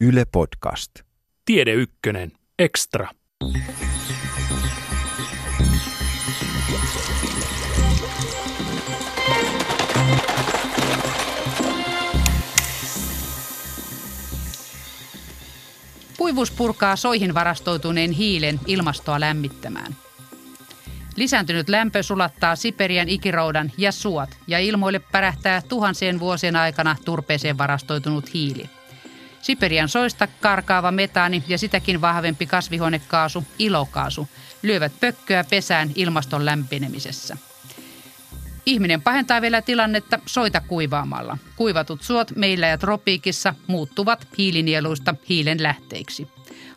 Yle Podcast. Tiede Ykkönen. Extra. Kuivuus purkaa soihin varastoituneen hiilen ilmastoa lämmittämään. Lisääntynyt lämpö sulattaa Siperian ikiroudan ja suot ja ilmoille pärähtää tuhansien vuosien aikana turpeeseen varastoitunut hiili. Siperian soista karkaava metaani ja sitäkin vahvempi kasvihuonekaasu, ilokaasu, lyövät pökköä pesään ilmaston lämpenemisessä. Ihminen pahentaa vielä tilannetta soita kuivaamalla. Kuivatut suot meillä ja tropiikissa muuttuvat hiilinieluista hiilen lähteiksi.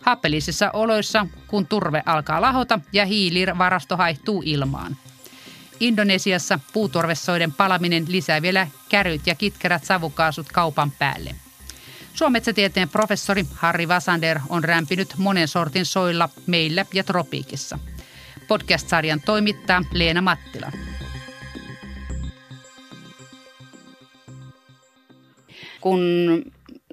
Happelisissa oloissa, kun turve alkaa lahota ja hiilivarasto haihtuu ilmaan. Indonesiassa puutorvesoiden palaminen lisää vielä käryt ja kitkerät savukaasut kaupan päälle. Suometsätieteen professori Harri Vasander on rämpinyt monen sortin soilla meillä ja tropiikissa. Podcast-sarjan toimittaa Leena Mattila. Kun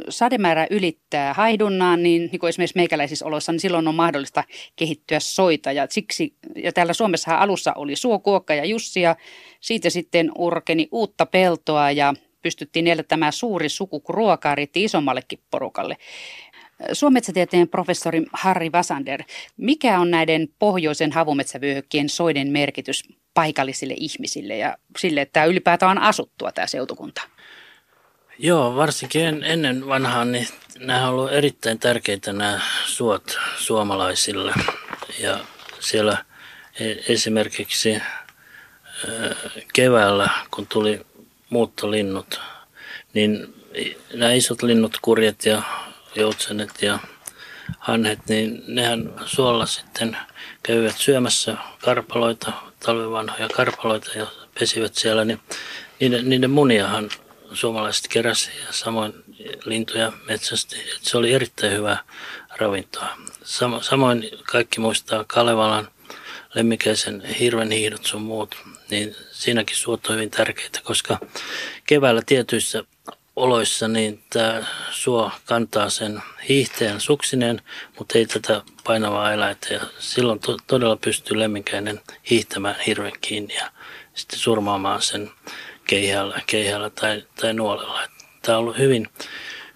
sademäärä ylittää haidunnaan, niin, niin kuin esimerkiksi meikäläisissä oloissa, niin silloin on mahdollista kehittyä soita. Ja, siksi, ja täällä Suomessa alussa oli Suokuokka ja Jussi ja siitä sitten urkeni uutta peltoa ja pystyttiin elättämään suuri suku, kun ruokaa riitti isommallekin porukalle. Suometsätieteen professori Harri Vasander, mikä on näiden pohjoisen havumetsävyöhykkien soiden merkitys paikallisille ihmisille ja sille, että tämä ylipäätään on asuttua tämä seutukunta? Joo, varsinkin ennen vanhaa, niin nämä on ollut erittäin tärkeitä nämä suot suomalaisille. Ja siellä e- esimerkiksi keväällä, kun tuli muuttolinnut, niin nämä isot linnut, kurjet ja joutsenet ja hanhet, niin nehän suolla sitten käyvät syömässä karpaloita, talvivanhoja karpaloita ja pesivät siellä, niin niiden, niiden muniahan suomalaiset keräsi ja samoin lintuja metsästi. Se oli erittäin hyvää ravintoa. Samoin kaikki muistaa Kalevalan lemmikäisen hirven hiidot sun muut, niin siinäkin suot on hyvin tärkeitä, koska keväällä tietyissä oloissa niin tämä suo kantaa sen hiihteen suksineen, mutta ei tätä painavaa eläintä. Ja silloin to- todella pystyy lemminkäinen hiihtämään hirven kiinni ja sitten surmaamaan sen keihällä, keihällä tai, tai nuolella. Tämä on ollut hyvin,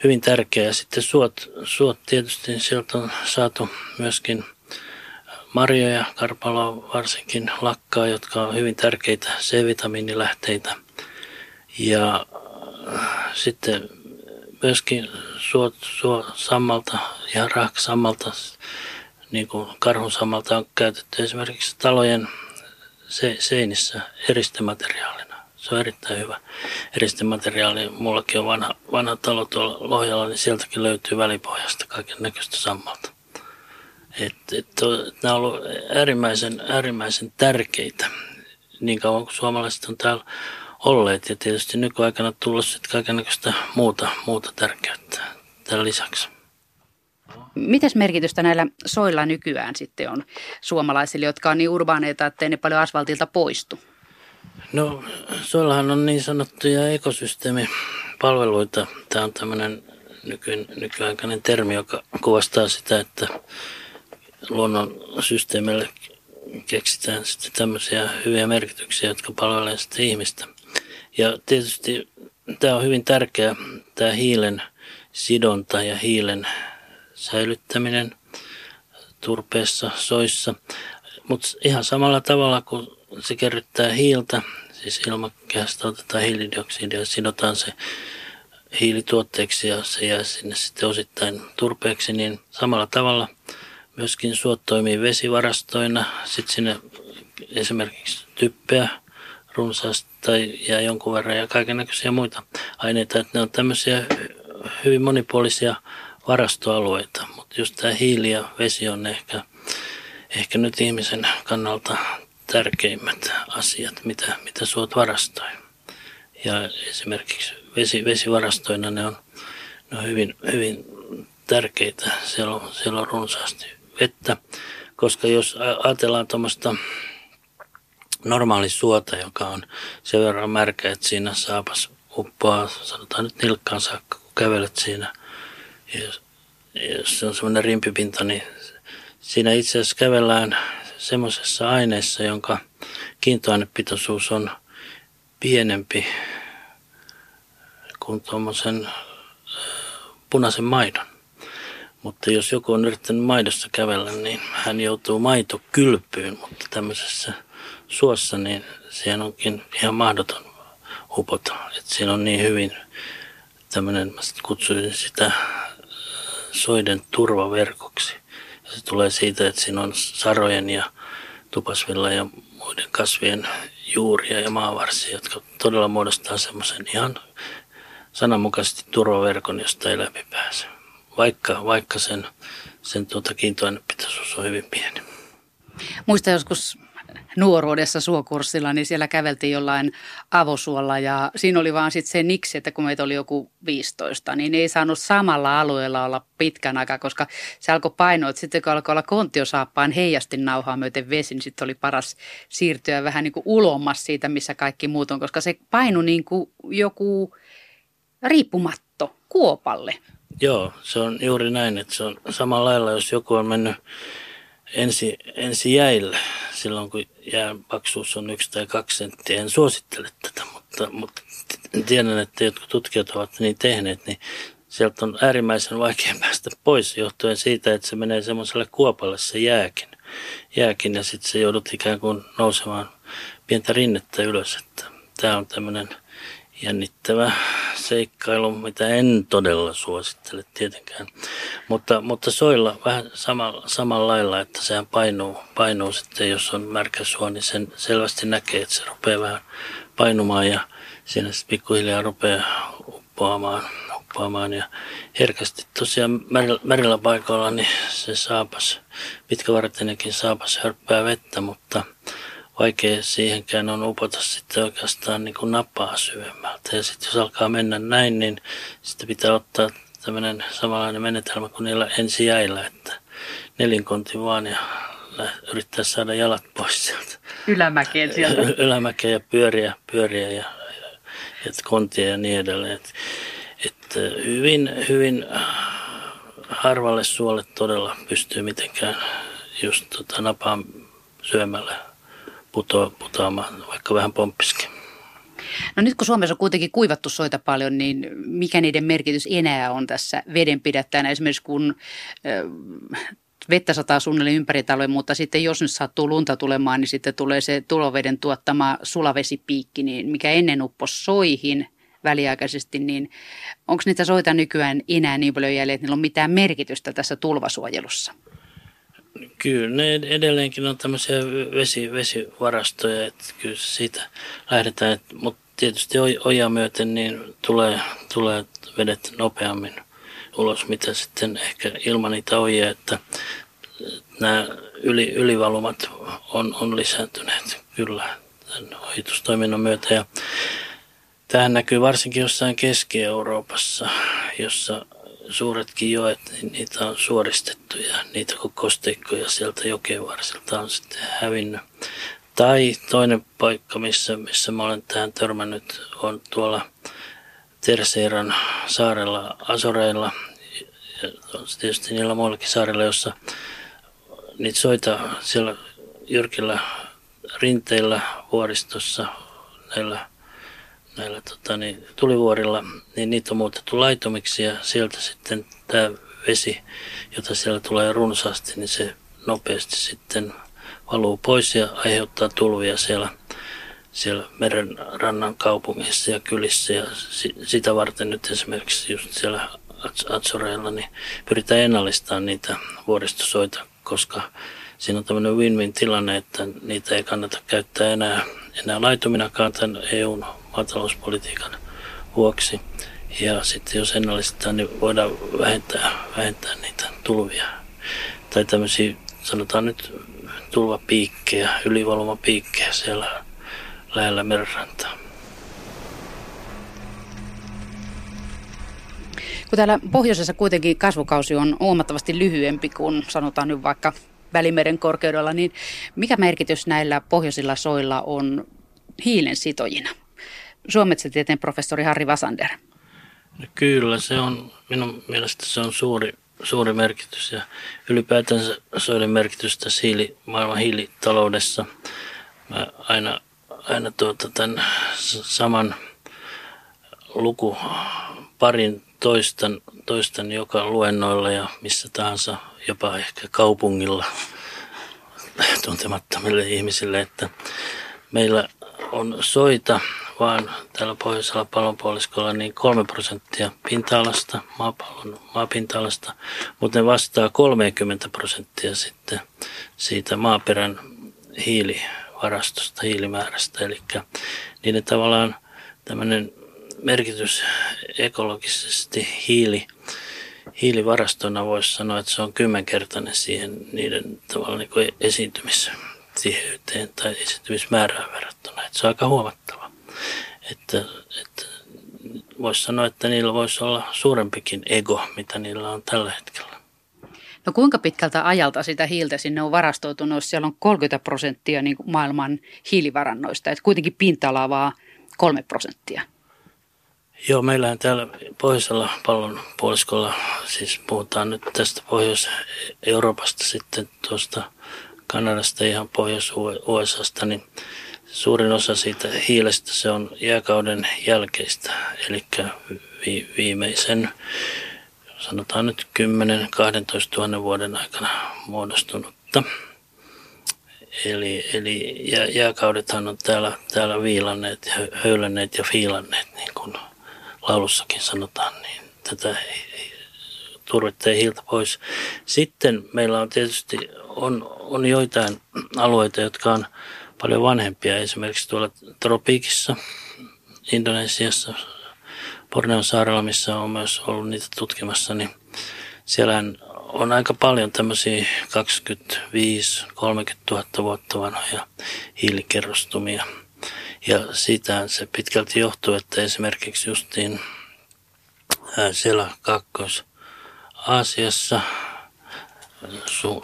hyvin tärkeää. Sitten suot, suot tietysti sieltä on saatu myöskin marjoja, karpaloa varsinkin lakkaa, jotka on hyvin tärkeitä C-vitamiinilähteitä. Ja äh, sitten myöskin suot, suo sammalta ja rahkasammalta, niin kuin karhunsammalta on käytetty esimerkiksi talojen seinissä eristemateriaalina. Se on erittäin hyvä eristemateriaali. Mullakin on vanha, vanha talo tuolla Lohjalla, niin sieltäkin löytyy välipohjasta kaiken näköistä sammalta. Et, et, nämä on ollut äärimmäisen, äärimmäisen tärkeitä niin kauan kuin suomalaiset on täällä olleet. Ja tietysti nykyaikana tullut sitten kaikenlaista muuta, muuta tärkeyttä tällä lisäksi. Mitäs merkitystä näillä soilla nykyään sitten on suomalaisille, jotka on niin urbaaneita, että ne paljon asfaltilta poistu? No, soillahan on niin sanottuja ekosysteemipalveluita. Tämä on tämmöinen nyky, nykyaikainen termi, joka kuvastaa sitä, että luonnon systeemille keksitään sitten tämmöisiä hyviä merkityksiä, jotka palvelevat sitten ihmistä. Ja tietysti tämä on hyvin tärkeä, tämä hiilen sidonta ja hiilen säilyttäminen turpeessa, soissa. Mutta ihan samalla tavalla kuin se kerryttää hiiltä, siis ilmakehästä otetaan hiilidioksidia ja sidotaan se hiilituotteeksi ja se jää sinne sitten osittain turpeeksi, niin samalla tavalla myöskin suot toimii vesivarastoina. Sitten sinne esimerkiksi typpeä runsaasti tai jää jonkun verran ja kaikenlaisia muita aineita. Että ne on tämmöisiä hyvin monipuolisia varastoalueita, mutta just tämä hiili ja vesi on ehkä, ehkä nyt ihmisen kannalta tärkeimmät asiat, mitä, mitä suot varastoi. Ja esimerkiksi vesi, vesivarastoina ne on, ne on hyvin, hyvin tärkeitä. Siellä on, siellä on runsaasti vettä, koska jos ajatellaan tuommoista normaali suota, joka on sen verran märkä, että siinä saapas uppoaa, sanotaan nyt nilkkaan saakka, kun kävelet siinä. Ja jos se on semmoinen rimpipinta, niin siinä itse asiassa kävellään semmoisessa aineessa, jonka kiintoainepitoisuus on pienempi kuin tuommoisen punaisen maidon. Mutta jos joku on yrittänyt maidossa kävellä, niin hän joutuu maitokylpyyn, mutta tämmöisessä suossa, niin siihen onkin ihan mahdoton upota. että siinä on niin hyvin tämmöinen, mä kutsuisin sitä soiden turvaverkoksi. Ja se tulee siitä, että siinä on sarojen ja tupasvilla ja muiden kasvien juuria ja maavarsia, jotka todella muodostaa semmoisen ihan sananmukaisesti turvaverkon, josta ei läpi pääse. Vaikka, vaikka sen, sen tuota kiintoainepitoisuus on hyvin pieni. Muista joskus nuoruudessa suokurssilla, niin siellä käveltiin jollain avosuolla ja siinä oli vaan sitten se niksi, että kun meitä oli joku 15, niin ei saanut samalla alueella olla pitkän aikaa, koska se alkoi painoa, että sitten kun alkoi olla kontiosaappaan heijasti nauhaa myöten vesi, niin sitten oli paras siirtyä vähän niin kuin ulommas siitä, missä kaikki muut on, koska se painu niin kuin joku riippumatto kuopalle. Joo, se on juuri näin, että se on samalla lailla, jos joku on mennyt ensi, ensi jäille silloin, kun jään paksuus on yksi tai kaksi senttiä. En suosittele tätä, mutta, mutta tiedän, että jotkut tutkijat ovat niin tehneet, niin sieltä on äärimmäisen vaikea päästä pois johtuen siitä, että se menee semmoiselle kuopalle se jääkin. jääkin ja sitten se joudut ikään kuin nousemaan pientä rinnettä ylös. Että tämä on tämmöinen jännittävä seikkailu, mitä en todella suosittele tietenkään. Mutta, mutta soilla vähän samalla, samalla lailla, että sehän painuu, painuu sitten, jos on märkä suo, niin sen selvästi näkee, että se rupeaa vähän painumaan ja siinä sitten pikkuhiljaa rupeaa uppoamaan, uppoamaan ja herkästi tosiaan märillä, märillä paikoilla niin se saapas, pitkävartinenkin saapas hörppää vettä, mutta vaikea siihenkään on upota sitten oikeastaan niin kuin napaa syvemmältä. Ja sitten jos alkaa mennä näin, niin sitten pitää ottaa tämmöinen samanlainen menetelmä kuin niillä ensi jäillä, että nelinkonti vaan ja yrittää saada jalat pois sieltä. Ylämäkeen sieltä. Ylämäkeen ja pyöriä, pyöriä ja, ja, ja kontia ja niin edelleen. Et, et hyvin, hyvin harvalle suolle todella pystyy mitenkään just tota napaan syömällä putoa, putoamaan, vaikka vähän pomppiskin. No nyt kun Suomessa on kuitenkin kuivattu soita paljon, niin mikä niiden merkitys enää on tässä vedenpidättäjänä? Esimerkiksi kun vettä sataa suunnilleen ympäri taloja, mutta sitten jos nyt sattuu lunta tulemaan, niin sitten tulee se tuloveden tuottama sulavesipiikki, niin mikä ennen upposi soihin väliaikaisesti, niin onko niitä soita nykyään enää niin paljon jäljellä, että niillä on mitään merkitystä tässä tulvasuojelussa? Kyllä ne edelleenkin on tämmöisiä vesi, vesivarastoja, että kyllä siitä lähdetään, mutta tietysti oja myöten niin tulee, tulee vedet nopeammin ulos, mitä sitten ehkä ilman niitä ojia, että nämä yli, ylivalumat on, on lisääntyneet kyllä tämän ohitustoiminnan myötä. Ja tähän näkyy varsinkin jossain Keski-Euroopassa, jossa suuretkin joet, niin niitä on suoristettu ja niitä kun kosteikkoja sieltä jokien varsilta on sitten hävinnyt. Tai toinen paikka, missä, missä mä olen tähän törmännyt, on tuolla Terseiran saarella Asoreilla. Ja on tietysti niillä muillakin saarilla, jossa niitä soita siellä jyrkillä rinteillä vuoristossa näillä näillä tota, niin, tulivuorilla, niin niitä on muutettu laitomiksi ja sieltä sitten tämä vesi, jota siellä tulee runsaasti, niin se nopeasti sitten valuu pois ja aiheuttaa tulvia siellä, siellä meren rannan kaupungissa ja kylissä. Ja sitä varten nyt esimerkiksi just siellä Atsoreilla niin pyritään ennallistamaan niitä vuoristosoita, koska siinä on tämmöinen win-win tilanne, että niitä ei kannata käyttää enää, enää laitominakaan tämän EUn maatalouspolitiikan vuoksi. Ja sitten jos ennallistetaan, niin voidaan vähentää, vähentää niitä tulvia. Tai tämmöisiä, sanotaan nyt tulvapiikkejä, ylivalvomapiikkejä siellä lähellä merenrantaa. Kun täällä pohjoisessa kuitenkin kasvukausi on huomattavasti lyhyempi kuin sanotaan nyt vaikka Välimeren korkeudella, niin mikä merkitys näillä pohjoisilla soilla on hiilen sitojina? Suometsätieteen professori Harri Vasander. No kyllä, se on, minun mielestä se on suuri, suuri merkitys ja ylipäätänsä soiden merkitys tässä hiili, maailman hiilitaloudessa. Mä aina, aina tuota tämän saman luku parin toistan, toistan joka luennoilla ja missä tahansa, jopa ehkä kaupungilla tuntemattomille ihmisille, että meillä on soita vaan täällä pohjoisella pallonpuoliskolla niin 3 prosenttia pinta-alasta, maapallon maapinta-alasta, mutta ne vastaa 30 prosenttia sitten siitä maaperän hiilivarastosta, hiilimäärästä. Eli niiden tavallaan tämmöinen merkitys ekologisesti hiili, hiilivarastona voisi sanoa, että se on kymmenkertainen siihen niiden tavallaan niin esiintymistiheyteen tai esiintymismäärään verrattuna. Että se on aika huomattava. Että, että voisi sanoa, että niillä voisi olla suurempikin ego, mitä niillä on tällä hetkellä. No kuinka pitkältä ajalta sitä hiiltä sinne on varastoitunut, jos siellä on 30 prosenttia niin maailman hiilivarannoista, että kuitenkin pinta-alaa vaan 3 prosenttia? Joo, meillähän täällä pohjoisella pallon puoliskolla, siis puhutaan nyt tästä Pohjois-Euroopasta sitten tuosta Kanadasta ihan Pohjois-USAsta, niin suurin osa siitä hiilestä se on jääkauden jälkeistä, eli vi- viimeisen sanotaan nyt 10-12 000 vuoden aikana muodostunutta. Eli, eli jääkaudethan on täällä, täällä viilanneet höylänneet ja fiilanneet, niin kuin laulussakin sanotaan, niin tätä turvetta ja hiiltä pois. Sitten meillä on tietysti on, on joitain alueita, jotka on paljon vanhempia. Esimerkiksi tuolla tropiikissa, Indonesiassa, Borneon saarella, missä on myös ollut niitä tutkimassa, niin siellä on aika paljon tämmöisiä 25-30 000 vuotta vanhoja hiilikerrostumia – ja siitä se pitkälti johtuu, että esimerkiksi justiin siellä Kaakkois-Aasiassa,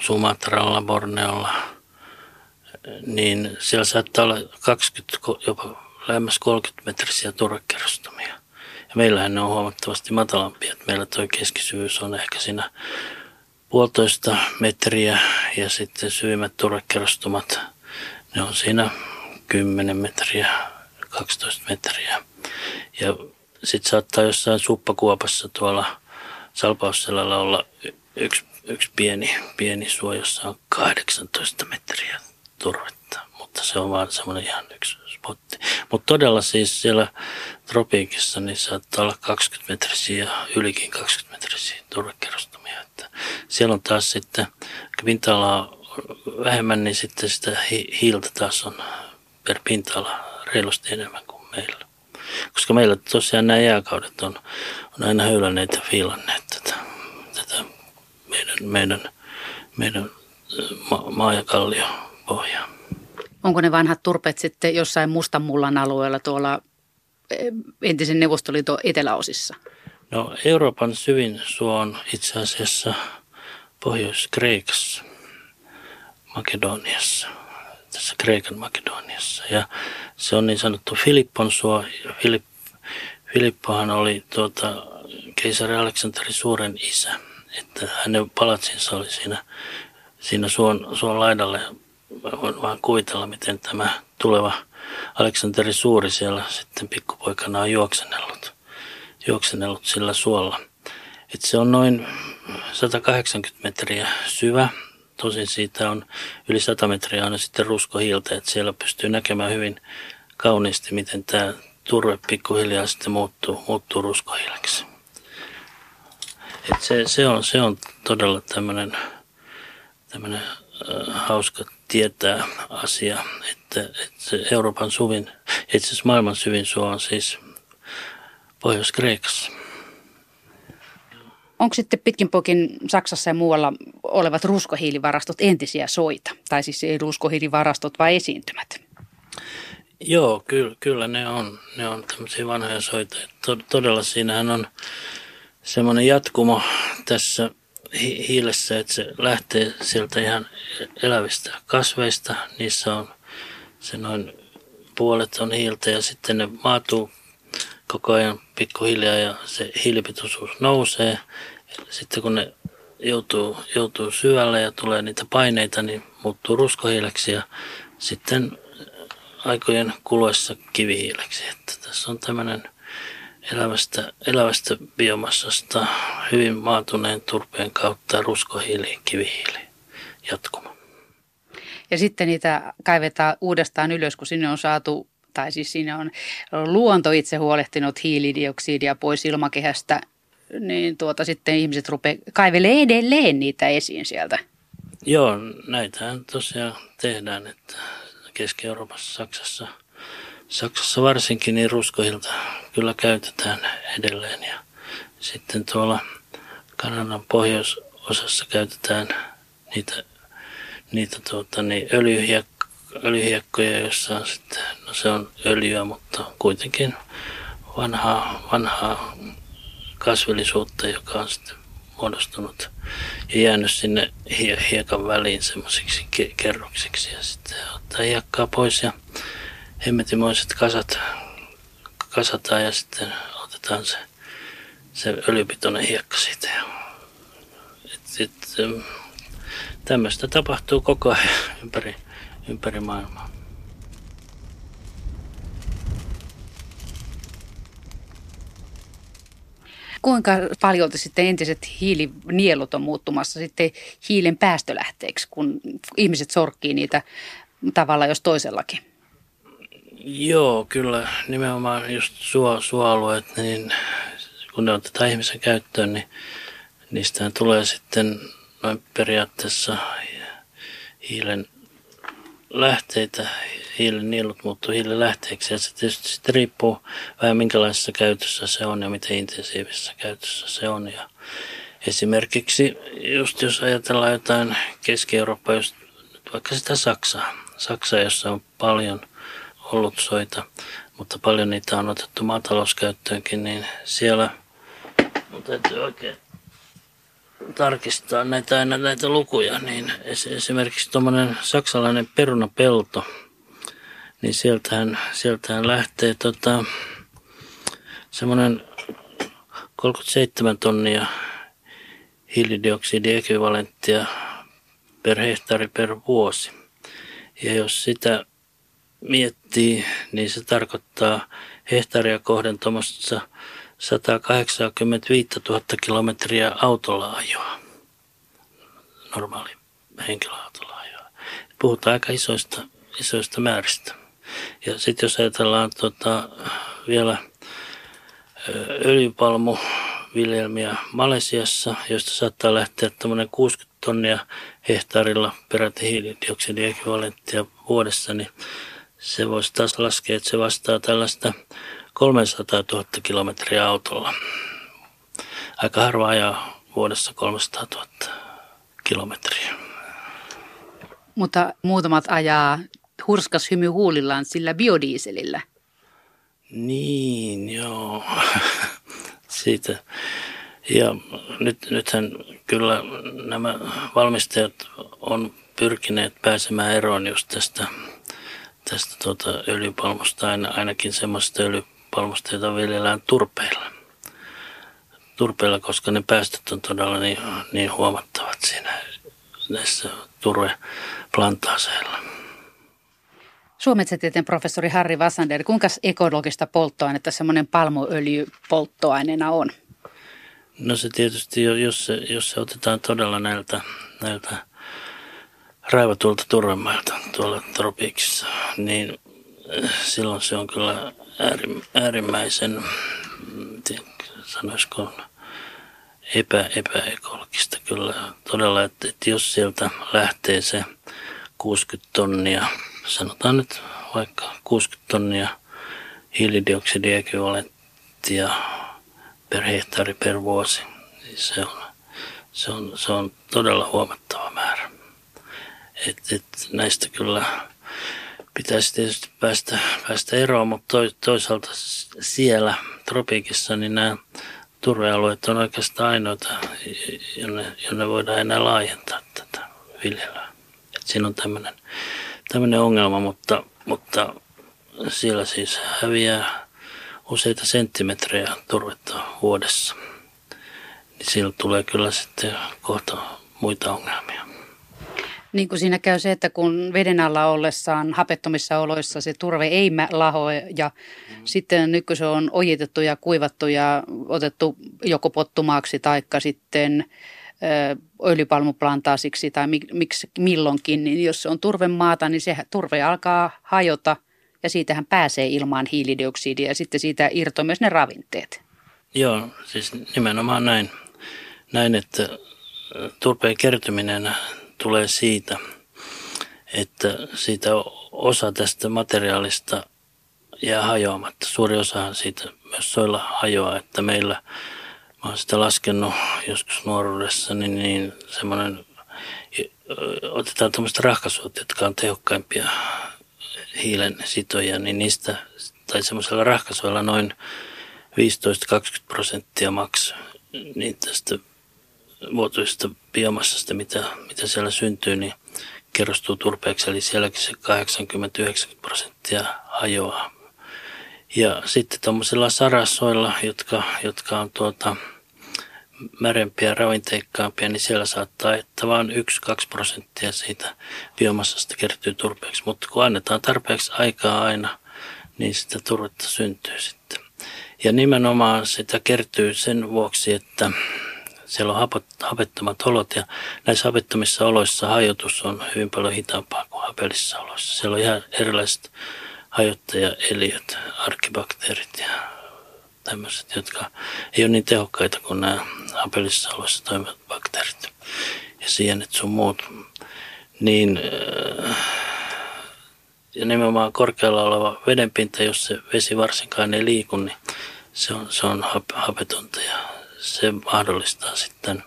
Sumatralla, Borneolla, niin siellä saattaa olla 20, jopa lähemmäs 30 metrisiä turvekerrostumia. Ja meillähän ne on huomattavasti matalampia. Että meillä tuo keskisyvyys on ehkä siinä puolitoista metriä ja sitten syvimmät turvekerrostumat, ne on siinä 10 metriä, 12 metriä. Ja sitten saattaa jossain suppakuopassa tuolla Salpausselällä olla yksi, yksi pieni, pieni suo, jossa on 18 metriä turvetta. Mutta se on vaan semmoinen ihan yksi spotti. Mutta todella siis siellä tropiikissa niin saattaa olla 20 metrisiä ja ylikin 20 metrisiä turvekerrostumia. Että siellä on taas sitten pinta-alaa vähemmän, niin sitten sitä hiiltä taas on per pinta-ala reilusti enemmän kuin meillä. Koska meillä tosiaan nämä jääkaudet on, on aina höylänneet ja fiilanneet tätä, tätä meidän, meidän, meidän ma- maa- ja kalliopohjaa. Onko ne vanhat turpeet sitten jossain mustan mullan alueella tuolla entisen Neuvostoliiton eteläosissa? No Euroopan syvin suo on itse asiassa Pohjois-Kreikassa, Makedoniassa – tässä Kreikan Makedoniassa. Ja se on niin sanottu Filippon suo. Filipp, Filippohan oli tuota, keisari Aleksanterin suuren isä. Että hänen palatsinsa oli siinä, siinä suon, suon laidalle. Voin vaan kuvitella, miten tämä tuleva Aleksanteri Suuri siellä sitten pikkupoikana on juoksenellut, juoksenellut sillä suolla. Et se on noin 180 metriä syvä Tosin siitä on yli 100 metriä aina sitten ruskohiiltä, että siellä pystyy näkemään hyvin kauniisti, miten tämä turve pikkuhiljaa sitten muuttuu, muuttuu ruskohiileksi. Et se, se, on, se on todella tämmöinen äh, hauska tietää asia, että, että se Euroopan suvin, itse asiassa maailman syvin suo on siis Pohjois-Kreikassa. Onko sitten pitkin poikin Saksassa ja muualla olevat ruskohiilivarastot entisiä soita? Tai siis ei ruskohiilivarastot, vai esiintymät? Joo, kyllä, kyllä ne on. Ne on tämmöisiä vanhoja soita. Todella siinähän on semmoinen jatkumo tässä hiilessä, että se lähtee sieltä ihan elävistä kasveista. Niissä on se noin puolet on hiiltä ja sitten ne maatuu koko ajan pikkuhiljaa ja se hiilipitoisuus nousee. Sitten kun ne joutuu, joutuu syvälle ja tulee niitä paineita, niin muuttuu ruskohiileksi ja sitten aikojen kuluessa kivihiileksi. Että tässä on tämmöinen elävästä, elävästä biomassasta hyvin maatuneen turpeen kautta ruskohiili, kivihiili jatkuma. Ja sitten niitä kaivetaan uudestaan ylös, kun sinne on saatu, tai siis siinä on luonto itse huolehtinut hiilidioksidia pois ilmakehästä, niin tuota sitten ihmiset rupeaa kaivelee edelleen niitä esiin sieltä. Joo, näitähän tosiaan tehdään, että Keski-Euroopassa, Saksassa, Saksassa varsinkin niin ruskohilta kyllä käytetään edelleen. Ja sitten tuolla Kanadan pohjoisosassa käytetään niitä, niitä tuota, niin öljyhiek, öljyhiekkoja, joissa on sitten, no se on öljyä, mutta kuitenkin vanhaa, vanhaa kasvillisuutta, joka on sitten muodostunut ja jäänyt sinne hiekan väliin semmoisiksi kerroksiksi ja sitten ottaa hiekkaa pois ja hemmetimoiset kasat kasataan ja sitten otetaan se, se öljypitoinen hiekka siitä. Et, et, tämmöistä tapahtuu koko ajan ympäri, ympäri maailmaa. Kuinka paljon sitten entiset hiilinielut on muuttumassa sitten hiilen päästölähteeksi, kun ihmiset sorkkii niitä tavalla jos toisellakin? Joo, kyllä. Nimenomaan just suo, suoalueet, niin kun ne otetaan ihmisen käyttöön, niin niistähän tulee sitten noin periaatteessa hiilen lähteitä, hiilen nielut muuttuu hiilen lähteeksi ja se tietysti sitten riippuu vähän minkälaisessa käytössä se on ja miten intensiivisessä käytössä se on. Ja esimerkiksi just jos ajatellaan jotain Keski-Eurooppaa, just vaikka sitä Saksaa, Saksa, jossa on paljon ollut soita, mutta paljon niitä on otettu maatalouskäyttöönkin, niin siellä mun täytyy oikein tarkistaa näitä, näitä lukuja, niin esimerkiksi tuommoinen saksalainen perunapelto, niin sieltähän, sieltähän lähtee tota, semmoinen 37 tonnia hiilidioksidiekvivalenttia per hehtaari per vuosi. Ja jos sitä miettii, niin se tarkoittaa hehtaaria kohden tuommoista 185 000 kilometriä autolla ajoa. Normaali henkilöautolla ajoa. Puhutaan aika isoista, isoista määristä. Ja sitten jos ajatellaan tota, vielä öljypalmuviljelmiä Malesiassa, josta saattaa lähteä tämmöinen 60 tonnia hehtaarilla peräti hiilidioksidiekvivalenttia vuodessa, niin se voisi taas laskea, että se vastaa tällaista 300 000 kilometriä autolla. Aika harva ajaa vuodessa 300 000 kilometriä. Mutta muutamat ajaa hurskas hymy huulillaan sillä biodieselillä. Niin, joo. Siitä. Ja nyt, nythän kyllä nämä valmistajat on pyrkineet pääsemään eroon just tästä, tästä tuota öljypalmusta, ainakin semmoista öljypalmusta, jota viljellään turpeilla. Turpeilla, koska ne päästöt on todella niin, niin huomattavat siinä näissä turveplantaaseilla. Suometsätieteen professori Harri Vassander, kuinka ekologista polttoainetta semmoinen palmuöljypolttoaineena on? No se tietysti, jos se, jos se otetaan todella näiltä, näiltä raivatuilta turvemailta tuolla tropiikissa, niin eh, silloin se on kyllä äärimmäisen, sanoisiko, epä, epäekologista kyllä todella, että, että jos sieltä lähtee se 60 tonnia sanotaan nyt vaikka 60 tonnia hiilidioksidiekvivalenttia per hehtaari per vuosi, niin se on, se on, se on todella huomattava määrä. Et, et näistä kyllä pitäisi tietysti päästä, päästä eroon, mutta toisaalta siellä tropiikissa niin nämä turvealueet on oikeastaan ainoita, jonne, jonne voidaan enää laajentaa tätä viljelyä. Et siinä on tämmöinen tämmöinen ongelma, mutta, mutta siellä siis häviää useita senttimetrejä turvetta vuodessa. niin sillä tulee kyllä sitten kohta muita ongelmia. Niin kuin siinä käy se, että kun veden alla ollessaan hapettomissa oloissa se turve ei laho ja mm. sitten nyt kun se on ojitettu ja kuivattu ja otettu joko pottumaaksi tai sitten öljypalmuplantaasiksi tai miksi milloinkin, niin jos se on turvemaata, niin se turve alkaa hajota ja siitähän pääsee ilmaan hiilidioksidia ja sitten siitä irtoaa myös ne ravinteet. Joo, siis nimenomaan näin, näin että turpeen kertyminen tulee siitä, että siitä osa tästä materiaalista jää hajoamatta. Suuri osahan siitä myös soilla hajoaa, että meillä, mä oon sitä laskenut joskus nuoruudessa, niin, niin semmoinen, otetaan tämmöistä rahkasuot, jotka on tehokkaimpia hiilen sitoja, niin niistä, tai semmoisella rahkasuolla noin 15-20 prosenttia maks niin tästä vuotuisesta biomassasta, mitä, mitä siellä syntyy, niin kerrostuu turpeeksi, eli sielläkin se 80-90 prosenttia hajoaa. Ja sitten tuommoisilla sarassoilla, jotka, jotka on tuota, märempiä, ravinteikkaampia, niin siellä saattaa, että vain 1-2 prosenttia siitä biomassasta kertyy turpeeksi. Mutta kun annetaan tarpeeksi aikaa aina, niin sitä turvetta syntyy sitten. Ja nimenomaan sitä kertyy sen vuoksi, että siellä on hapettomat olot ja näissä hapettomissa oloissa hajotus on hyvin paljon hitaampaa kuin hapelissa oloissa. Siellä on ihan erilaiset hajottajaeliöt, arkibakteerit ja tämmöiset, jotka ei ole niin tehokkaita kuin nämä hapelissa oloissa toimivat bakteerit ja sienet sun muut. Niin, äh, ja nimenomaan korkealla oleva vedenpinta, jos se vesi varsinkaan ei liiku, niin se on, se on hapetonta ja se mahdollistaa sitten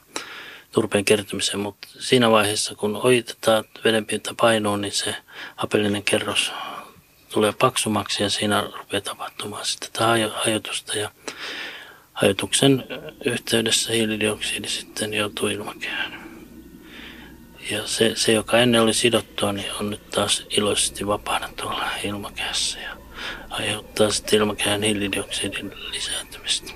turpeen kertymisen, mutta siinä vaiheessa kun ojitetaan vedenpinta painuu, niin se hapellinen kerros tulee paksumaksi ja siinä rupeaa tapahtumaan sitten tätä hajotusta ja hajotuksen yhteydessä hiilidioksidi sitten joutuu ilmakehään. Ja se, se, joka ennen oli sidottua, niin on nyt taas iloisesti vapaana tuolla ilmakehässä ja aiheuttaa sitten ilmakehän hiilidioksidin lisääntymistä.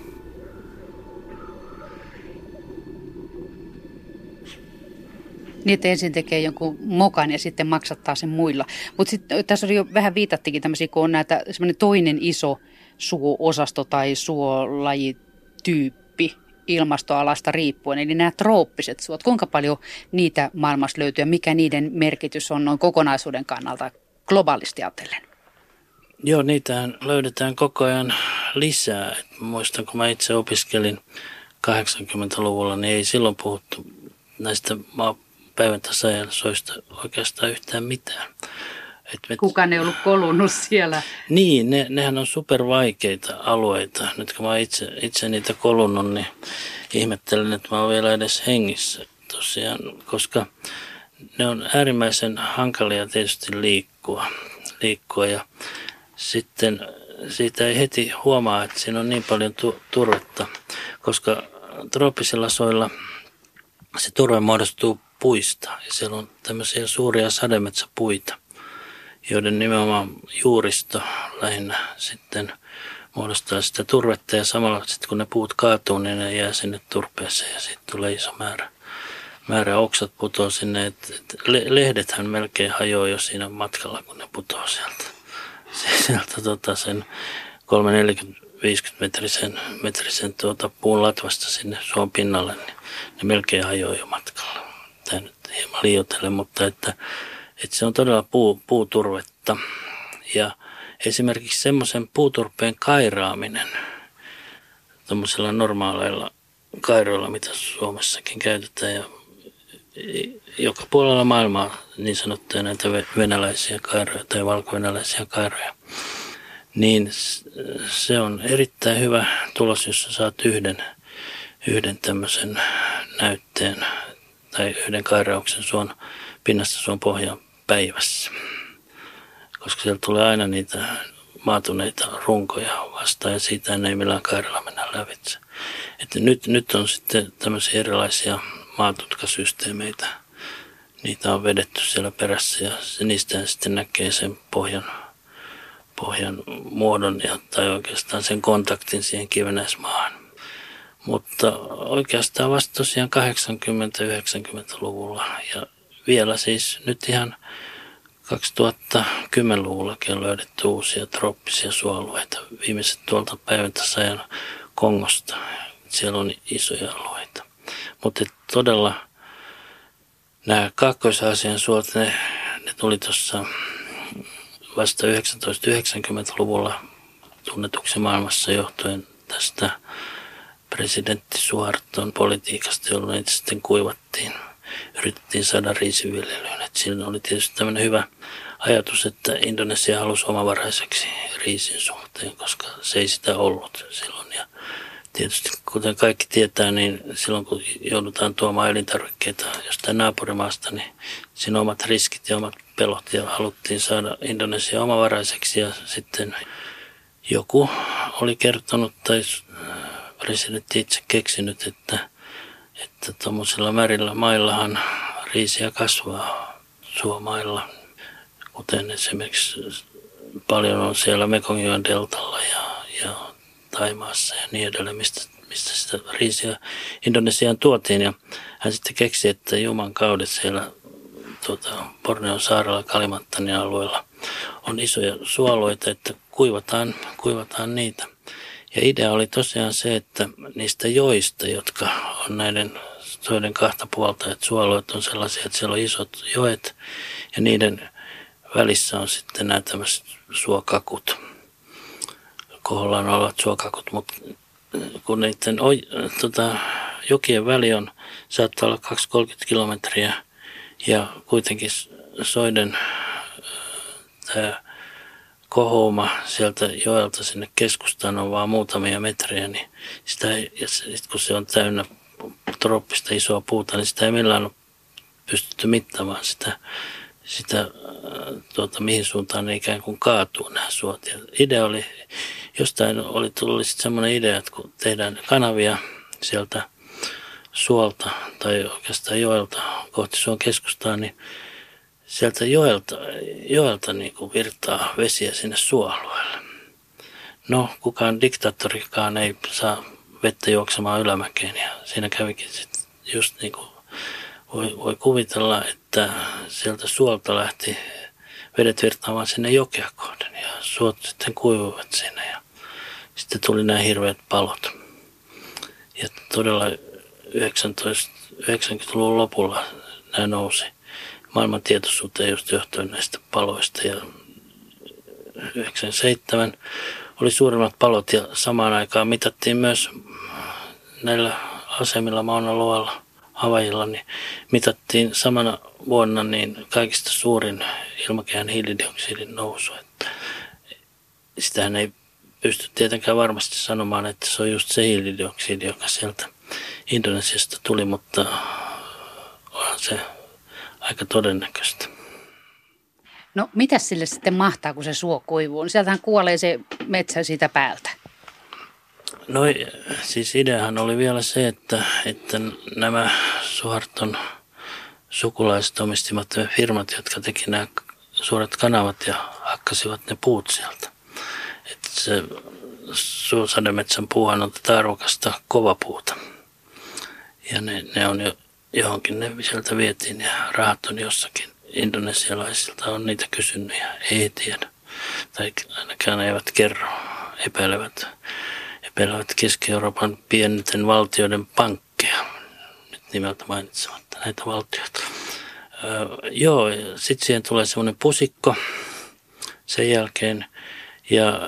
Niin, että ensin tekee jonkun mokan ja sitten maksattaa sen muilla. Mutta sitten tässä oli jo vähän viitattikin tämmöisiä, kun on näitä semmoinen toinen iso suo-osasto tai suolajityyppi ilmastoalasta riippuen, eli nämä trooppiset suot. Kuinka paljon niitä maailmassa löytyy ja mikä niiden merkitys on noin kokonaisuuden kannalta globaalisti ajatellen? Joo, niitä löydetään koko ajan lisää. Et muistan, kun mä itse opiskelin 80-luvulla, niin ei silloin puhuttu näistä päivän tasajan soista oikeastaan yhtään mitään. Et me... Kukaan ei ollut kolunut siellä. Niin, ne, nehän on supervaikeita alueita. Nyt kun mä itse, itse niitä kolunnut, niin ihmettelen, että mä oon vielä edes hengissä tosiaan, koska ne on äärimmäisen hankalia tietysti liikkua. liikkua ja sitten siitä ei heti huomaa, että siinä on niin paljon tu- turvetta, koska trooppisilla soilla se turve muodostuu puista. Ja siellä on tämmöisiä suuria sademetsäpuita, joiden nimenomaan juuristo lähinnä sitten muodostaa sitä turvetta ja samalla sitten kun ne puut kaatuu, niin ne jää sinne turpeeseen ja sitten tulee iso määrä, määrä oksat putoo sinne. Et, et lehdethän melkein hajoaa jo siinä matkalla, kun ne putoo sieltä, sieltä tota sen 340 50 metrisen, metrisen tuota puun latvasta sinne suon pinnalle, niin ne melkein hajoaa jo matkalla hieman liioitellen, mutta että, että se on todella puu, puuturvetta. Ja esimerkiksi semmoisen puuturpeen kairaaminen tuommoisilla normaaleilla kairoilla, mitä Suomessakin käytetään ja joka puolella maailmaa niin sanottuja näitä venäläisiä kairoja tai valkovenäläisiä kairoja, niin se on erittäin hyvä tulos, jos sä saat yhden, yhden tämmöisen näytteen tai yhden kairauksen suon pinnasta suon pohjaan päivässä. Koska siellä tulee aina niitä maatuneita runkoja vastaan ja siitä ei millään kairalla mennä lävitse. Että nyt, nyt on sitten tämmöisiä erilaisia maatutkasysteemeitä. Niitä on vedetty siellä perässä ja se, niistä sitten näkee sen pohjan, pohjan muodon ja, tai oikeastaan sen kontaktin siihen kivenäismaahan. Mutta oikeastaan vasta tosiaan 80-90-luvulla ja vielä siis nyt ihan 2010-luvullakin on löydetty uusia trooppisia suolueita. Viimeiset tuolta päiväntäsajan Kongosta. Siellä on isoja alueita. Mutta todella nämä Kaakkois-Aasian suot, ne, ne tuli tuossa vasta 1990-luvulla tunnetuksi maailmassa johtuen tästä presidentti Suharton politiikasta, jolloin niitä sitten kuivattiin. Yritettiin saada riisiviljelyyn. Et siinä oli tietysti tämmöinen hyvä ajatus, että Indonesia halusi omavaraiseksi riisin suhteen, koska se ei sitä ollut silloin. Ja tietysti kuten kaikki tietää, niin silloin kun joudutaan tuomaan elintarvikkeita jostain naapurimaasta, niin siinä on omat riskit ja omat pelot ja haluttiin saada Indonesia omavaraiseksi ja sitten joku oli kertonut tai presidentti itse keksinyt, että että tuommoisilla märillä maillahan riisiä kasvaa suomailla, kuten esimerkiksi paljon on siellä Mekongjoen deltalla ja, ja Taimaassa ja niin edelleen, mistä, mistä sitä riisiä Indonesiaan tuotiin. Ja hän sitten keksi, että Juman kaudet siellä tuota, Borneon saarella Kalimantanin alueella on isoja suolueita, että kuivataan, kuivataan niitä. Ja idea oli tosiaan se, että niistä joista, jotka on näiden soiden kahta puolta, että suolueet on sellaisia, että siellä on isot joet ja niiden välissä on sitten nämä tämmöiset suokakut. Kohollaan olevat suokakut, mutta kun niiden oi, tota, jokien väli on, saattaa olla 2-30 kilometriä ja kuitenkin soiden tämä kohouma sieltä joelta sinne keskustaan on vaan muutamia metrejä, niin sitä ei, ja sit kun se on täynnä trooppista isoa puuta, niin sitä ei millään ole pystytty mittaamaan sitä, sitä tuota, mihin suuntaan ne ikään kuin kaatuu nämä suot. Ja idea oli, jostain oli tullut semmoinen idea, että kun tehdään kanavia sieltä suolta tai oikeastaan joelta kohti suon keskustaa, niin sieltä joelta, joelta niin kuin virtaa vesiä sinne suolueelle. No, kukaan diktaattorikaan ei saa vettä juoksemaan ylämäkeen ja siinä kävikin sitten just niin kuin voi, voi kuvitella, että sieltä suolta lähti vedet virtaamaan sinne jokea kohden ja suot sitten kuivuivat sinne ja sitten tuli nämä hirveät palot. Ja todella 19, 90-luvun lopulla nämä nousi maailman tietoisuuteen just johtuen näistä paloista. Ja 97 oli suurimmat palot ja samaan aikaan mitattiin myös näillä asemilla Mauna Loalla Havajilla, niin mitattiin samana vuonna niin kaikista suurin ilmakehän hiilidioksidin nousu. Että sitähän ei pysty tietenkään varmasti sanomaan, että se on just se hiilidioksidi, joka sieltä Indonesiasta tuli, mutta onhan se aika todennäköistä. No mitä sille sitten mahtaa, kun se suo kuivuu? Sieltähän kuolee se metsä siitä päältä. No siis ideahan oli vielä se, että, että nämä Suharton sukulaiset omistimat firmat, jotka teki nämä suuret kanavat ja hakkasivat ne puut sieltä. Että se suosademetsän puuhan on tätä arvokasta kovapuuta. Ja ne, ne on jo johonkin ne sieltä vietiin ja rahat on jossakin. Indonesialaisilta on niitä kysynyt ja ei tiedä. Tai ainakaan eivät kerro, epäilevät, epäilevät Keski-Euroopan pienten valtioiden pankkeja, nyt nimeltä mainitsematta näitä valtioita. Öö, joo, sitten siihen tulee semmoinen pusikko sen jälkeen ja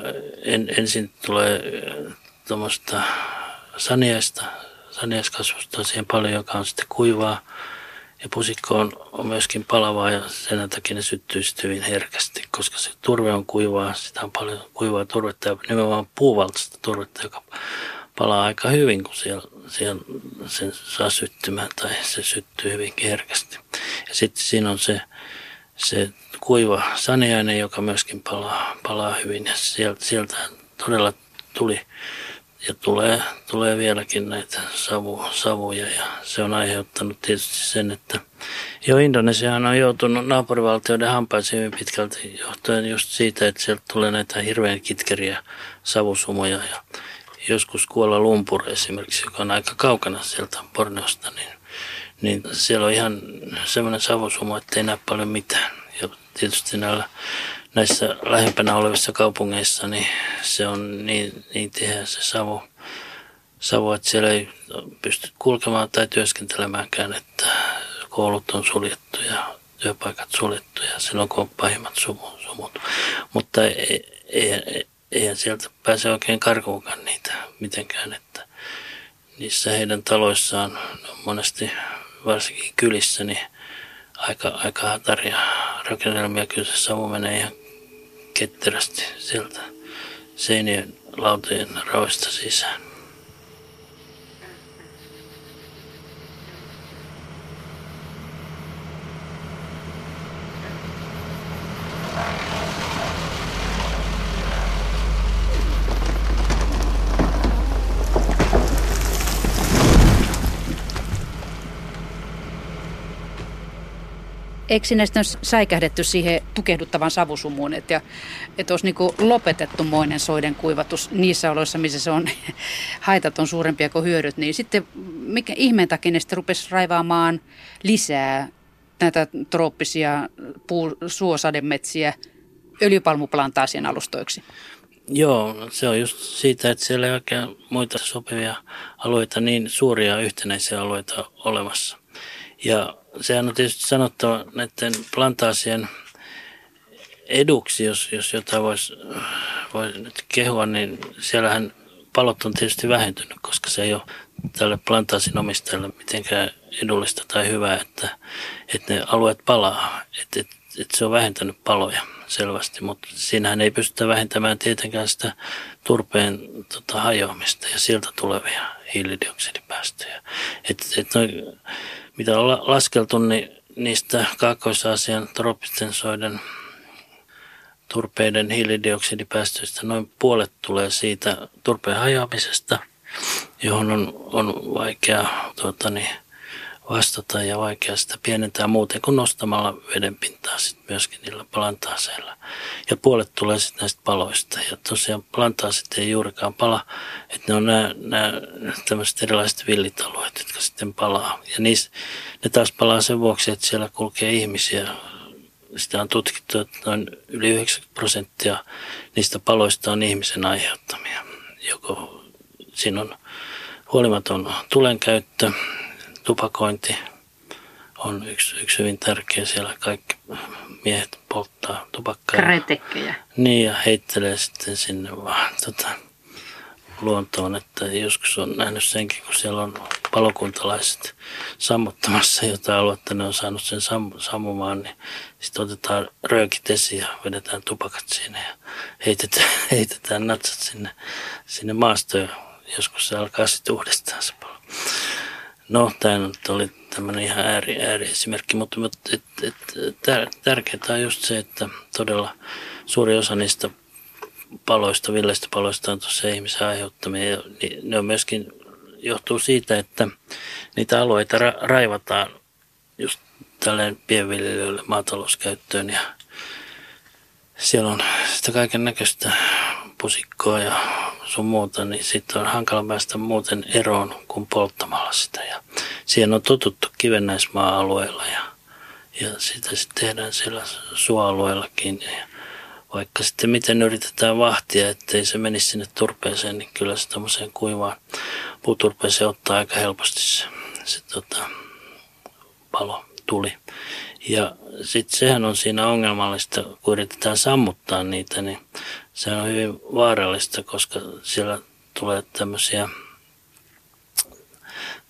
en, ensin tulee tuommoista saniaista saniaskasvusta on siihen paljon, joka on sitten kuivaa. Ja pusikko on, on myöskin palavaa ja sen takia ne syttyy sitten hyvin herkästi, koska se turve on kuivaa, sitä on paljon kuivaa turvetta ja nimenomaan puuvaltaista turvetta, joka palaa aika hyvin, kun siellä, siellä sen saa syttymään tai se syttyy hyvinkin herkästi. Ja sitten siinä on se, se kuiva saniainen, joka myöskin palaa, palaa hyvin ja sieltä, sieltä todella tuli ja tulee, tulee vieläkin näitä savu, savuja ja se on aiheuttanut tietysti sen, että jo Indonesiahan on joutunut naapurivaltioiden hampaisiin hyvin pitkälti johtuen just siitä, että sieltä tulee näitä hirveän kitkeriä savusumuja ja joskus Kuola Lumpur esimerkiksi, joka on aika kaukana sieltä Borneosta, niin, niin siellä on ihan semmoinen savusumo, että ei näe paljon mitään. Ja tietysti näillä, näissä lähempänä olevissa kaupungeissa, niin se on niin, niin tiheä se savu, savu, että siellä ei pysty kulkemaan tai työskentelemäänkään, että koulut on suljettu ja työpaikat suljettu ja silloin kun on pahimmat sumut. Mutta ei, ei, eihän sieltä pääse oikein karkuunkaan niitä mitenkään, että niissä heidän taloissaan monesti varsinkin kylissä niin aika, aika hataria rakennelmia. Kyllä se savu menee ihan ketterästi sieltä seinien lautojen raoista sisään. Eikö sinne säikähdetty siihen tukehduttavan savusumuun, että, että olisi niin lopetettu moinen soiden kuivatus niissä oloissa, missä se on, haitat on suurempia kuin hyödyt, niin sitten mikä ihmeen takia ne sitten rupesi raivaamaan lisää näitä trooppisia puu, suosademetsiä öljypalmuplantaasien alustoiksi? Joo, se on just siitä, että siellä ei oikein muita sopivia alueita, niin suuria yhtenäisiä alueita olemassa. Ja sehän on tietysti sanottava näiden plantaasien eduksi, jos, jos jotain voisi vois nyt kehua, niin siellähän palot on tietysti vähentynyt, koska se ei ole tälle plantaasin omistajalle mitenkään edullista tai hyvää, että, että ne alueet palaa. Että, että, että se on vähentänyt paloja selvästi, mutta siinähän ei pystytä vähentämään tietenkään sitä turpeen tota, hajoamista ja sieltä tulevia hiilidioksidipäästöjä. Että, että noin, mitä on laskeltu, niin niistä Kaakkois-Aasian trooppisten soiden turpeiden hiilidioksidipäästöistä noin puolet tulee siitä turpeen hajoamisesta, johon on, on vaikea tuota, niin, vastata ja vaikea sitä pienentää muuten kuin nostamalla vedenpintaa sit myöskin niillä plantaaseilla. Ja puolet tulee sitten näistä paloista. Ja tosiaan plantaasit ei juurikaan pala, että ne on nämä, nämä tämmöiset erilaiset villitalueet, jotka sitten palaa. Ja niissä, ne taas palaa sen vuoksi, että siellä kulkee ihmisiä. Sitä on tutkittu, että noin yli 90 prosenttia niistä paloista on ihmisen aiheuttamia. Joko siinä on huolimaton tulenkäyttö, tupakointi on yksi, yksi hyvin tärkeä. Siellä kaikki miehet polttaa tupakkaa. Kretekkejä. Niin, ja heittelee sitten sinne vaan tota, luontoon. Että joskus on nähnyt senkin, kun siellä on palokuntalaiset sammuttamassa jotain aluetta, ne on saanut sen sam- sammumaan, niin sitten otetaan röökit esiin ja vedetään tupakat siinä ja heitetään, heitetään natsat sinne, sinne maastoon. Joskus se alkaa sitten uudestaan se palo. No, tämä oli tämmöinen ihan ääri, ääriesimerkki, mutta, mutta et, et, tär, tärkeää on just se, että todella suuri osa niistä paloista, villeistä paloista on tuossa ihmisen aiheuttamia. Ja ne on myöskin, johtuu siitä, että niitä alueita ra- raivataan just tälleen pienviljelijöille maatalouskäyttöön ja siellä on sitä kaiken näköistä pusikkoa ja sun muuta, niin sitten on hankala päästä muuten eroon kuin polttamalla sitä. Ja siihen on totuttu kivennäismaa-alueella ja, ja sitä sitten tehdään siellä suoalueellakin. Ja vaikka sitten miten yritetään vahtia, ettei se menisi sinne turpeeseen, niin kyllä se tämmöiseen kuivaan puuturpeeseen ottaa aika helposti se, se tota, palo tuli. Ja sitten sehän on siinä ongelmallista, kun yritetään sammuttaa niitä, niin se on hyvin vaarallista, koska siellä tulee tämmöisiä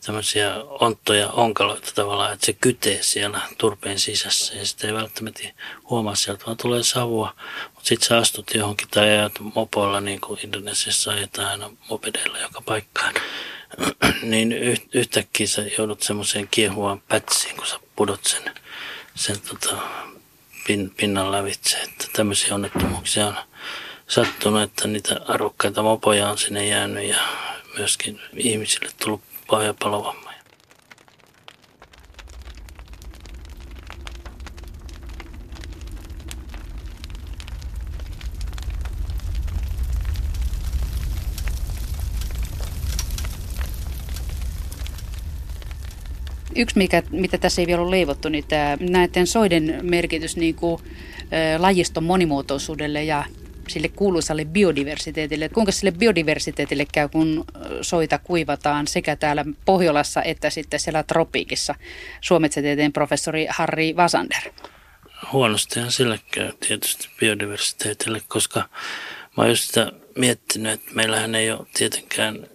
tämmöisiä onttoja, onkaloita tavallaan, että se kytee siellä turpeen sisässä ja sitä ei välttämättä huomaa sieltä, vaan tulee savua. Mutta sitten sä astut johonkin tai ajat mopoilla, niin kuin Indonesiassa ajetaan aina mopedeilla joka paikkaan, niin yhtäkkiä sä joudut semmoiseen kiehuvaan pätsiin, kun sä pudot sen, sen tota, pin, pinnan lävitse. Että tämmöisiä onnettomuuksia on sattunut, että niitä arvokkaita mopoja on sinne jäänyt ja myöskin ihmisille tullut pahoja palovammoja. Yksi, mikä, mitä tässä ei vielä ole leivottu, niin tämä, näiden soiden merkitys niin kuin, ä, lajiston monimuotoisuudelle ja sille kuuluisalle biodiversiteetille. Kuinka sille biodiversiteetille käy, kun soita kuivataan sekä täällä Pohjolassa että sitten siellä tropiikissa? Suometsätieteen professori Harri Vasander. Huonostihan sille käy tietysti biodiversiteetille, koska mä oon just sitä miettinyt, että meillähän ei ole tietenkään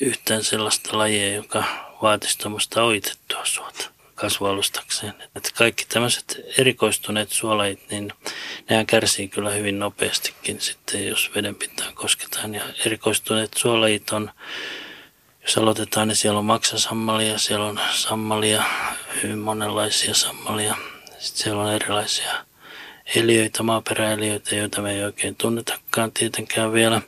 yhtään sellaista lajia, joka vaatisi tuommoista oitettua suota kasvualustakseen. Että kaikki tämmöiset erikoistuneet suolajit, niin nehän kärsii kyllä hyvin nopeastikin sitten, jos veden pintaan kosketaan. Ja erikoistuneet suolajit on, jos aloitetaan, niin siellä on maksasammalia, siellä on sammalia, hyvin monenlaisia sammalia. Sitten siellä on erilaisia eliöitä, maaperäeliöitä, joita me ei oikein tunnetakaan tietenkään vielä.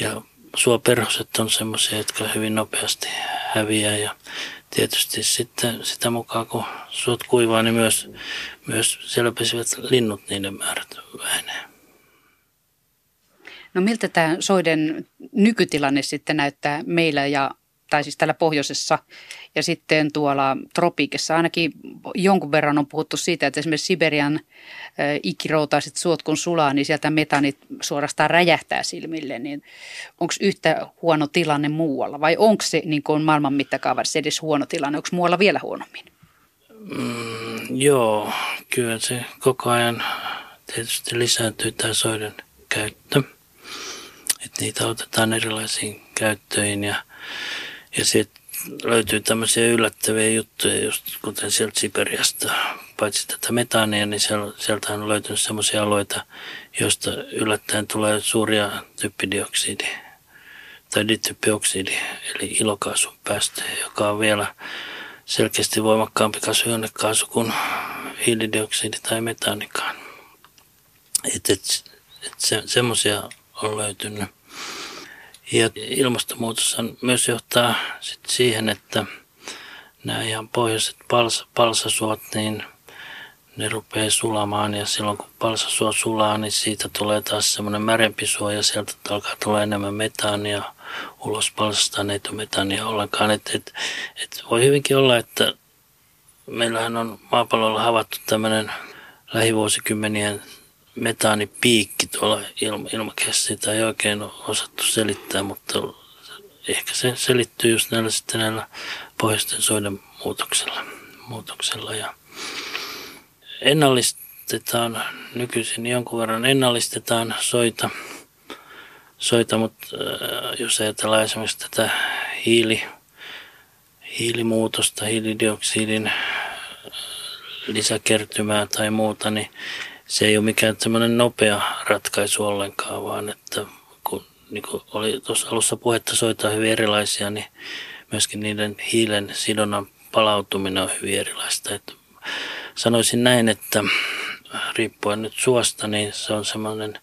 Ja suoperhoset on semmoisia, jotka hyvin nopeasti häviää ja tietysti sitten sitä mukaan kun suot kuivaa, niin myös, myös siellä pesivät linnut, niiden määrät vähenee. No miltä tämä soiden nykytilanne sitten näyttää meillä ja tai siis täällä pohjoisessa ja sitten tuolla tropiikissa. Ainakin jonkun verran on puhuttu siitä, että esimerkiksi Siberian ikiroutaiset suot kun sulaa, niin sieltä metanit suorastaan räjähtää silmille. Niin onko yhtä huono tilanne muualla vai onko se niin kuin maailman mittakaavassa edes huono tilanne? Onko muualla vielä huonommin? Mm, joo, kyllä se koko ajan tietysti lisääntyy tämä soiden käyttö. Että niitä otetaan erilaisiin käyttöihin ja ja sitten löytyy tämmöisiä yllättäviä juttuja, just kuten sieltä Siperiasta. Paitsi tätä metaania, niin sieltä on löytynyt semmoisia alueita, joista yllättäen tulee suuria typpidioksidi tai dityppioksidi, eli ilokaasupäästöjä, joka on vielä selkeästi voimakkaampi kasvihuonekaasu kuin hiilidioksidi tai metaanikaan. Et, et, et se, semmoisia on löytynyt. Ja ilmastonmuutos myös johtaa sit siihen, että nämä ihan pohjoiset pals, palsasuot, niin ne rupeaa sulamaan ja silloin kun palsasuo sulaa, niin siitä tulee taas semmoinen märempi suo ja sieltä alkaa tulla enemmän metaania. Ulos palsastaan ei tule metaania ollenkaan. Et, et, et voi hyvinkin olla, että meillähän on maapallolla havaittu tämmöinen lähivuosikymmenien metaanipiikki tuolla ilma, ilmakehässä. Sitä ei oikein ole osattu selittää, mutta ehkä se selittyy just näillä, sitten näillä pohjoisten soiden muutoksella. muutoksella. Ja ennallistetaan nykyisin jonkun verran ennallistetaan soita, soita mutta äh, jos ajatellaan esimerkiksi tätä hiili, hiilimuutosta, hiilidioksidin äh, lisäkertymää tai muuta, niin se ei ole mikään semmoinen nopea ratkaisu ollenkaan, vaan että kun niin kuin oli tuossa alussa puhetta soita hyvin erilaisia, niin myöskin niiden hiilen sidonnan palautuminen on hyvin erilaista. Että sanoisin näin, että riippuen nyt suosta, niin se on semmoinen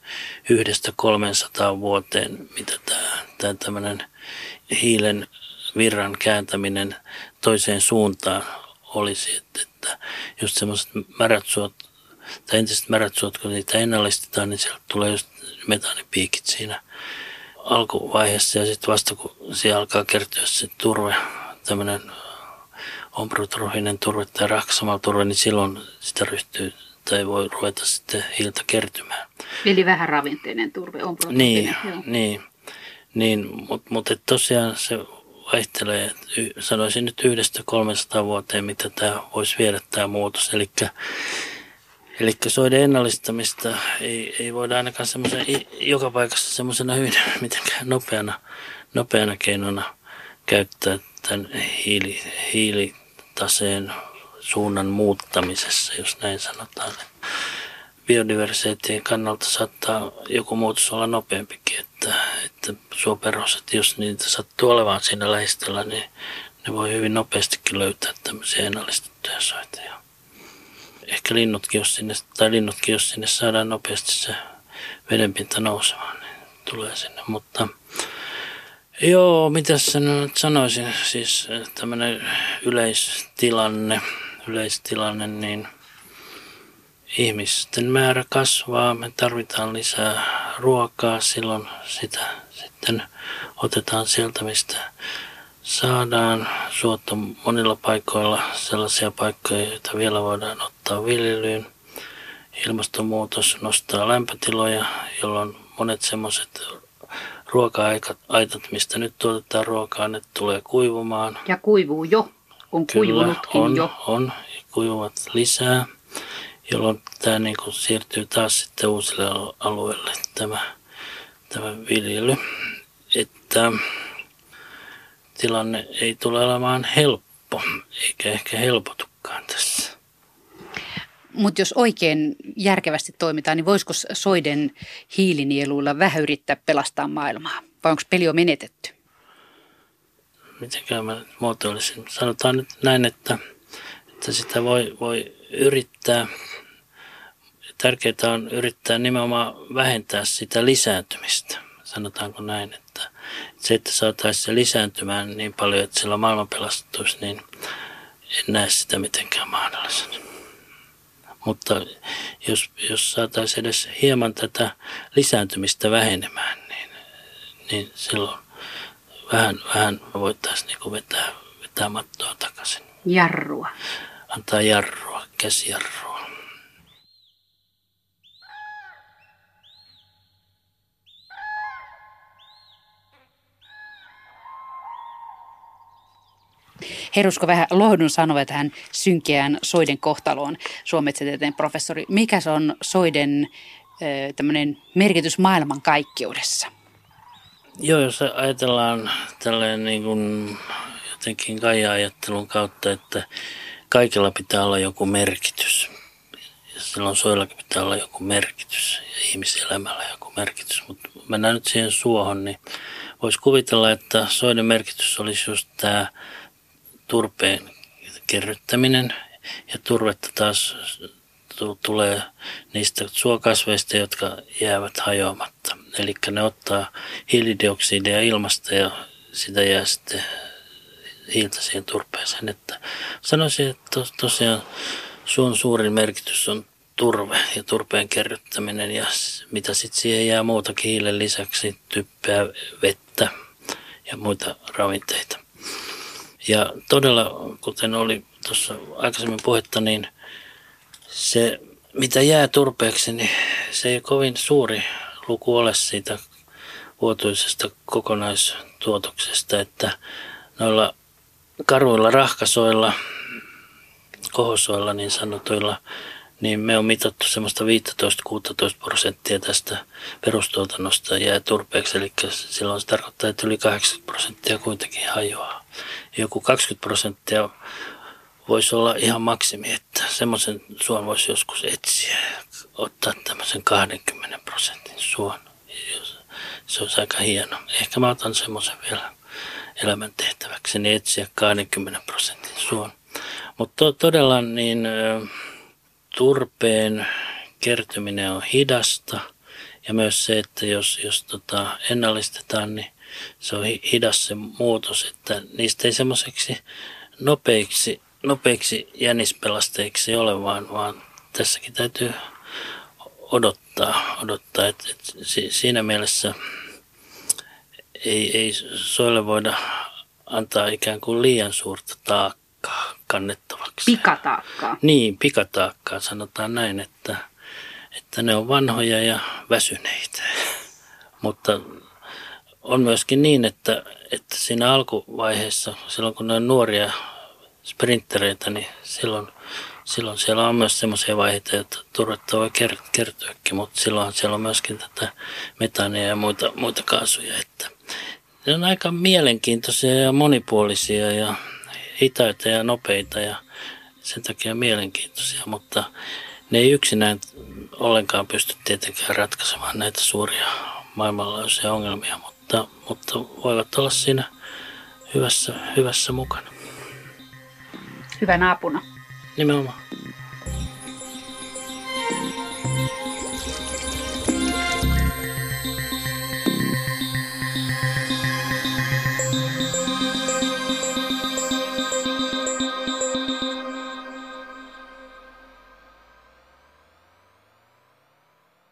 yhdestä 300 vuoteen, mitä tämä, tämä tämmöinen hiilen virran kääntäminen toiseen suuntaan olisi. Että, että just semmoiset märät suot tai entiset märät suot, kun niitä ennallistetaan, niin sieltä tulee just metaanipiikit siinä alkuvaiheessa ja sitten vasta kun siellä alkaa kertyä se turve, tämmöinen omprutrohinen turve tai turve, niin silloin sitä ryhtyy tai voi ruveta sitten hiiltä kertymään. Eli vähän ravinteinen turve, Niin, joo. niin, niin mutta mut tosiaan se vaihtelee, sanoisin nyt yhdestä 300 vuoteen, mitä tämä voisi viedä tämä muutos. Eli Eli soiden ennallistamista ei, ei voida ainakaan semmoisen, joka paikassa semmoisena hyvin mitenkään nopeana, nopeana keinona käyttää tämän hiili, hiilitaseen suunnan muuttamisessa, jos näin sanotaan. Biodiversiteettien kannalta saattaa joku muutos olla nopeampikin, että, että suoperhoset, jos niitä sattuu olemaan siinä lähistöllä, niin ne voi hyvin nopeastikin löytää tämmöisiä ennallistettuja soita ehkä linnutkin, jos sinne, tai linnutkin, jos sinne saadaan nopeasti se vedenpinta nousemaan, niin tulee sinne. Mutta joo, mitä nyt sanoisin, siis tämmöinen yleistilanne, yleistilanne, niin ihmisten määrä kasvaa, me tarvitaan lisää ruokaa, silloin sitä sitten otetaan sieltä, mistä saadaan. Suot on monilla paikoilla sellaisia paikkoja, joita vielä voidaan ottaa viljelyyn. Ilmastonmuutos nostaa lämpötiloja, jolloin monet semmoiset ruoka-aitat, mistä nyt tuotetaan ruokaa, ne tulee kuivumaan. Ja kuivuu jo. On Kyllä, kuivunutkin on, jo. on. Ja kuivuvat lisää, jolloin tämä niin kuin siirtyy taas sitten uusille al- alueille tämä, tämä viljely. Että tilanne ei tule olemaan helppo, eikä ehkä helpotukaan tässä. Mutta jos oikein järkevästi toimitaan, niin voisiko soiden hiilinieluilla vähän yrittää pelastaa maailmaa? Vai onko peli jo menetetty? Mitenkään mä muotoilisin. Sanotaan nyt näin, että, että sitä voi, voi yrittää. Tärkeää on yrittää nimenomaan vähentää sitä lisääntymistä. Sanotaanko näin, että se, että saataisiin se lisääntymään niin paljon, että sillä maailman pelastuisi, niin en näe sitä mitenkään mahdollisena. Mutta jos, jos saataisiin edes hieman tätä lisääntymistä vähenemään, niin, niin silloin vähän, vähän voitaisiin niin vetää, vetää mattoa takaisin. Jarrua. Antaa jarrua, käsijarrua. Herusko vähän lohdun sanoi tähän synkeään soiden kohtaloon, suometsätieteen professori. Mikä se on soiden tämmöinen merkitys maailman kaikkeudessa? Joo, jos ajatellaan tälleen niin kuin jotenkin kaija-ajattelun kautta, että kaikilla pitää olla joku merkitys. Ja silloin soillakin pitää olla joku merkitys ja ihmiselämällä joku merkitys. Mutta mennään nyt siihen suohon, niin voisi kuvitella, että soiden merkitys olisi just tämä turpeen kerryttäminen ja turvetta taas tulee niistä suokasveista, jotka jäävät hajoamatta. Eli ne ottaa hiilidioksidia ilmasta ja sitä jää sitten hiiltä siihen turpeeseen. Että sanoisin, että tos, tosiaan suon suurin merkitys on turve ja turpeen kerryttäminen ja mitä sitten siihen jää muutakin hiilen lisäksi, typpeä, vettä ja muita ravinteita. Ja todella, kuten oli tuossa aikaisemmin puhetta, niin se, mitä jää turpeeksi, niin se ei kovin suuri luku ole siitä vuotuisesta kokonaistuotoksesta, että noilla karuilla rahkasoilla, kohosoilla niin sanotuilla, niin me on mitattu semmoista 15-16 prosenttia tästä perustuotannosta jää turpeeksi, eli silloin se tarkoittaa, että yli 80 prosenttia kuitenkin hajoaa. Joku 20 prosenttia voisi olla ihan maksimi, että semmoisen suon voisi joskus etsiä ja ottaa tämmöisen 20 prosentin suon. Se olisi aika hieno. Ehkä mä otan semmoisen vielä elämäntehtäväksi, niin etsiä 20 prosentin suon. Mutta to, todella niin turpeen kertyminen on hidasta ja myös se, että jos, jos tota, ennallistetaan, niin se on hidas se muutos, että niistä ei semmoiseksi nopeiksi nopeiksi jännispelasteiksi ole, vaan, vaan tässäkin täytyy odottaa, odottaa että, että siinä mielessä ei, ei soille voida antaa ikään kuin liian suurta taakkaa kannettavaksi. Pikataakkaa. Niin, pikataakkaa sanotaan näin, että, että ne on vanhoja ja väsyneitä. Mutta on myöskin niin, että, että siinä alkuvaiheessa, silloin kun ne on nuoria sprinttereitä, niin silloin, silloin siellä on myös semmoisia vaiheita, että turvetta voi kertyäkin, mutta silloin siellä on myöskin tätä metania ja muita, muita kaasuja. Että ne on aika mielenkiintoisia ja monipuolisia ja hitaita ja nopeita ja sen takia mielenkiintoisia, mutta ne ei yksinään ollenkaan pysty tietenkään ratkaisemaan näitä suuria maailmanlaajuisia ongelmia, mutta, mutta voivat olla siinä hyvässä, hyvässä mukana hyvänä apuna. Nimenomaan.